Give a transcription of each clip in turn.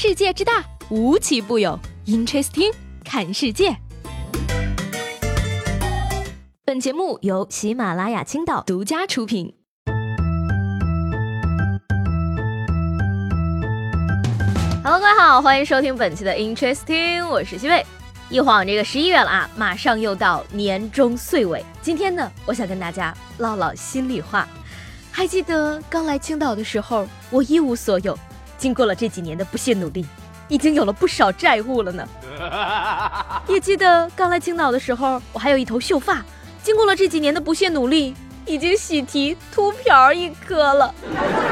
世界之大，无奇不有。Interesting，看世界。本节目由喜马拉雅青岛独家出品。Hello，各位好，欢迎收听本期的 Interesting，我是西贝。一晃这个十一月了啊，马上又到年终岁尾。今天呢，我想跟大家唠唠心里话。还记得刚来青岛的时候，我一无所有。经过了这几年的不懈努力，已经有了不少债务了呢。也记得刚来青岛的时候，我还有一头秀发。经过了这几年的不懈努力，已经喜提秃瓢一颗了。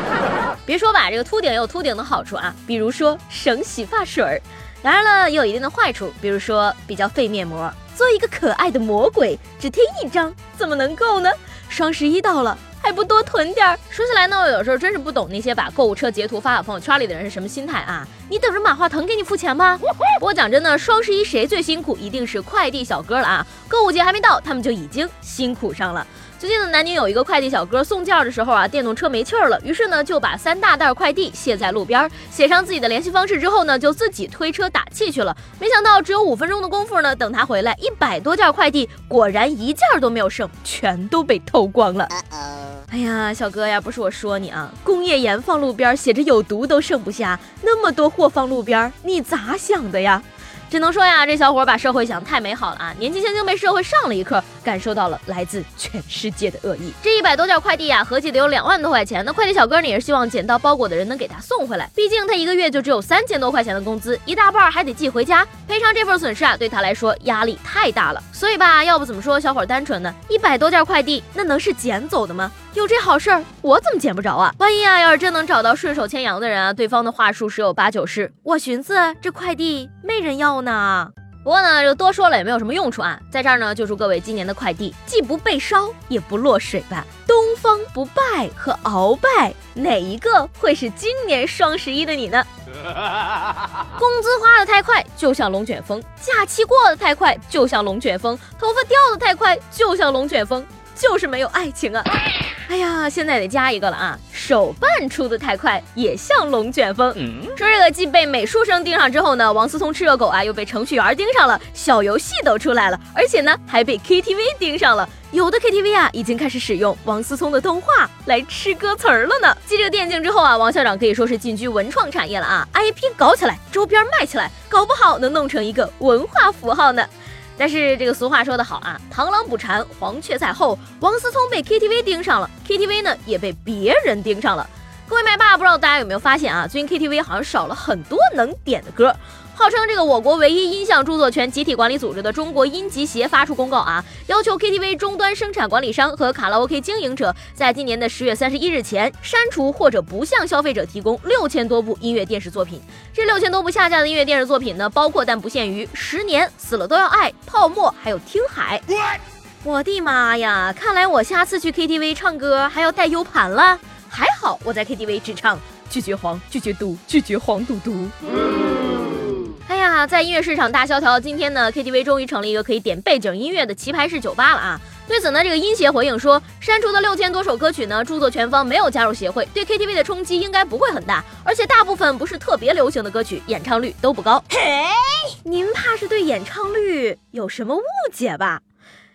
别说吧，这个秃顶也有秃顶的好处啊，比如说省洗发水儿。当然了，也有一定的坏处，比如说比较费面膜。做一个可爱的魔鬼，只贴一张怎么能够呢？双十一到了。还不多囤点儿。说起来呢，我有时候真是不懂那些把购物车截图发到朋友圈里的人是什么心态啊？你等着马化腾给你付钱吗？不过讲真的，双十一谁最辛苦，一定是快递小哥了啊！购物节还没到，他们就已经辛苦上了。最近的南宁有一个快递小哥送件的时候啊，电动车没气儿了，于是呢就把三大袋快递卸在路边，写上自己的联系方式之后呢，就自己推车打气去了。没想到只有五分钟的功夫呢，等他回来，一百多件快递果然一件都没有剩，全都被偷光了。哎呀，小哥呀，不是我说你啊，工业盐放路边写着有毒都剩不下，那么多货放路边，你咋想的呀？只能说呀，这小伙把社会想太美好了啊！年纪轻轻被社会上了一课，感受到了来自全世界的恶意。这一百多件快递呀，合计得有两万多块钱。那快递小哥呢，也是希望捡到包裹的人能给他送回来，毕竟他一个月就只有三千多块钱的工资，一大半还得寄回家，赔偿这份损失啊，对他来说压力太大了。所以吧，要不怎么说小伙单纯呢？一百多件快递，那能是捡走的吗？有这好事儿，我怎么捡不着啊？万一啊，要是真能找到顺手牵羊的人啊，对方的话术十有八九是：我寻思这快递没人要呢。不过呢，就多说了也没有什么用处啊。在这儿呢，就祝各位今年的快递既不被烧，也不落水吧。东方不败和鳌拜，哪一个会是今年双十一的你呢？工资花的太快，就像龙卷风；假期过得太快，就像龙卷风；头发掉的太快，就像龙卷风。就是没有爱情啊！哎呀，现在得加一个了啊！手办出的太快，也像龙卷风。说这个既被美术生盯上之后呢，王思聪吃热狗啊，又被程序员盯上了，小游戏都出来了，而且呢还被 KTV 盯上了。有的 KTV 啊，已经开始使用王思聪的动画来吃歌词儿了呢。继这个电竞之后啊，王校长可以说是进军文创产业了啊！IP 搞起来，周边卖起来，搞不好能弄成一个文化符号呢。但是这个俗话说得好啊，螳螂捕蝉，黄雀在后。王思聪被 KTV 盯上了，KTV 呢也被别人盯上了。各位麦霸，不知道大家有没有发现啊？最近 KTV 好像少了很多能点的歌。号称这个我国唯一音像著作权集体管理组织的中国音集协发出公告啊，要求 KTV 终端生产管理商和卡拉 OK 经营者在今年的十月三十一日前删除或者不向消费者提供六千多部音乐电视作品。这六千多部下架的音乐电视作品呢，包括但不限于《十年》《死了都要爱》《泡沫》还有《听海》。我的妈呀！看来我下次去 KTV 唱歌还要带 U 盘了。还好我在 KTV 只唱拒绝黄拒绝毒拒绝黄赌毒。哎呀，在音乐市场大萧条的今天呢，KTV 终于成了一个可以点背景音乐的棋牌室酒吧了啊！对此呢，这个音协回应说，删除的六千多首歌曲呢，著作权方没有加入协会，对 KTV 的冲击应该不会很大，而且大部分不是特别流行的歌曲，演唱率都不高。嘿，您怕是对演唱率有什么误解吧？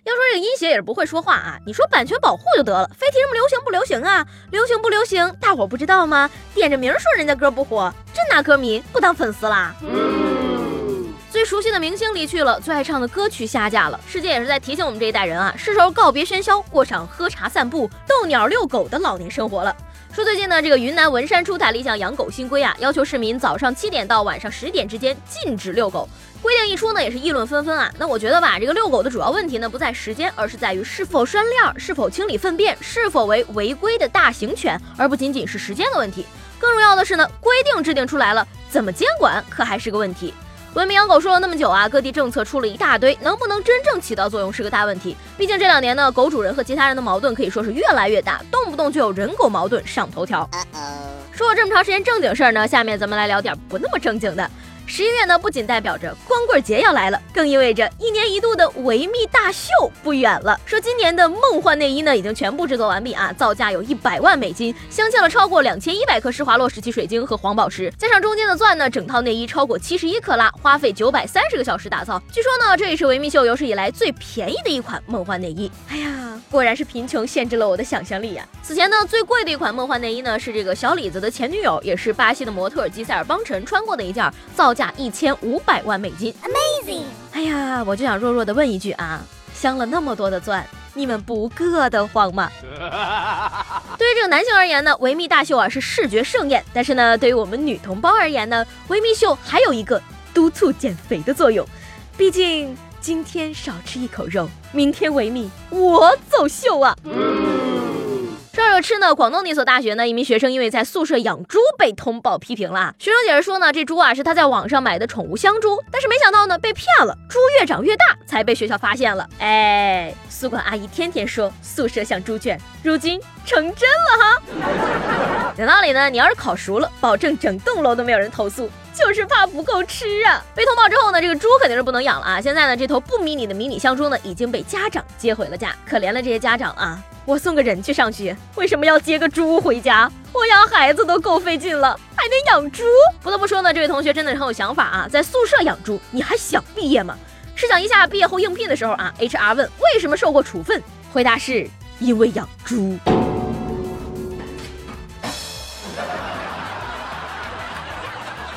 要说这个音协也是不会说话啊，你说版权保护就得了，非提什么流行不流行啊？流行不流行，大伙不知道吗？点着名说人家歌不火，真拿歌迷不当粉丝啦？最熟悉的明星离去了，最爱唱的歌曲下架了。世界也是在提醒我们这一代人啊，是时候告别喧嚣，过上喝茶散步、逗鸟遛狗的老年生活了。说最近呢，这个云南文山出台了一项养狗新规啊，要求市民早上七点到晚上十点之间禁止遛狗。规定一出呢，也是议论纷纷啊。那我觉得吧，这个遛狗的主要问题呢，不在时间，而是在于是否拴链、是否清理粪便、是否为违规的大型犬，而不仅仅是时间的问题。更重要的是呢，规定制定出来了，怎么监管可还是个问题。文明养狗说了那么久啊，各地政策出了一大堆，能不能真正起到作用是个大问题。毕竟这两年呢，狗主人和其他人的矛盾可以说是越来越大，动不动就有人狗矛盾上头条。说了这么长时间正经事儿呢，下面咱们来聊点不那么正经的。十一月呢，不仅代表着光棍节要来了，更意味着一年一度的维密大秀不远了。说今年的梦幻内衣呢，已经全部制作完毕啊，造价有一百万美金，镶嵌了超过两千一百颗施华洛世奇水晶和黄宝石，加上中间的钻呢，整套内衣超过七十一克拉，花费九百三十个小时打造。据说呢，这也是维密秀有史以来最便宜的一款梦幻内衣。哎呀，果然是贫穷限制了我的想象力呀！此前呢，最贵的一款梦幻内衣呢，是这个小李子的前女友，也是巴西的模特吉塞尔邦辰穿过的一件，造价一千五百万美金。Amazing！哎呀，我就想弱弱的问一句啊，镶了那么多的钻，你们不硌得慌吗？对于这个男性而言呢，维密大秀啊是视觉盛宴，但是呢，对于我们女同胞而言呢，维密秀还有一个督促减肥的作用，毕竟今天少吃一口肉，明天维密我走秀啊。说着吃呢，广东的一所大学呢，一名学生因为在宿舍养猪被通报批评了。学生解释说呢，这猪啊是他在网上买的宠物香猪，但是没想到呢被骗了，猪越长越大，才被学校发现了。哎，宿管阿姨天天说宿舍像猪圈，如今成真了哈。讲道理呢，你要是烤熟了，保证整栋楼都没有人投诉，就是怕不够吃啊。被通报之后呢，这个猪肯定是不能养了啊。现在呢，这头不迷你的迷你香猪呢，已经被家长接回了家。可怜了这些家长啊。我送个人去上学，为什么要接个猪回家？我养孩子都够费劲了，还得养猪。不得不说呢，这位同学真的是很有想法啊！在宿舍养猪，你还想毕业吗？试想一下，毕业后应聘的时候啊，HR 问为什么受过处分，回答是因为养猪。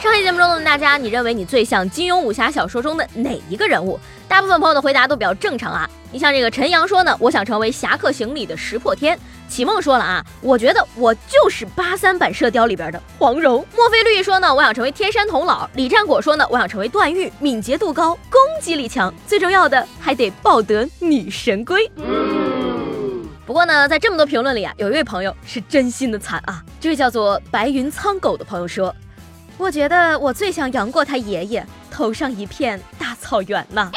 上期节目中问大家，你认为你最像金庸武侠小说中的哪一个人物？大部分朋友的回答都比较正常啊。你像这个陈阳说呢，我想成为《侠客行》里的石破天。启梦说了啊，我觉得我就是八三版《射雕》里边的黄蓉。墨菲绿说呢，我想成为天山童姥。李战果说呢，我想成为段誉，敏捷度高，攻击力强，最重要的还得抱得女神归。不过呢，在这么多评论里啊，有一位朋友是真心的惨啊。这位叫做白云苍狗的朋友说。我觉得我最想杨过他爷爷，头上一片大草原呐。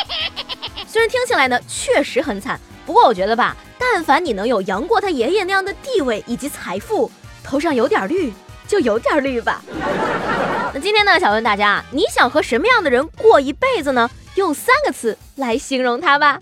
虽然听起来呢确实很惨，不过我觉得吧，但凡你能有杨过他爷爷那样的地位以及财富，头上有点绿就有点绿吧。那今天呢，想问大家，你想和什么样的人过一辈子呢？用三个词来形容他吧。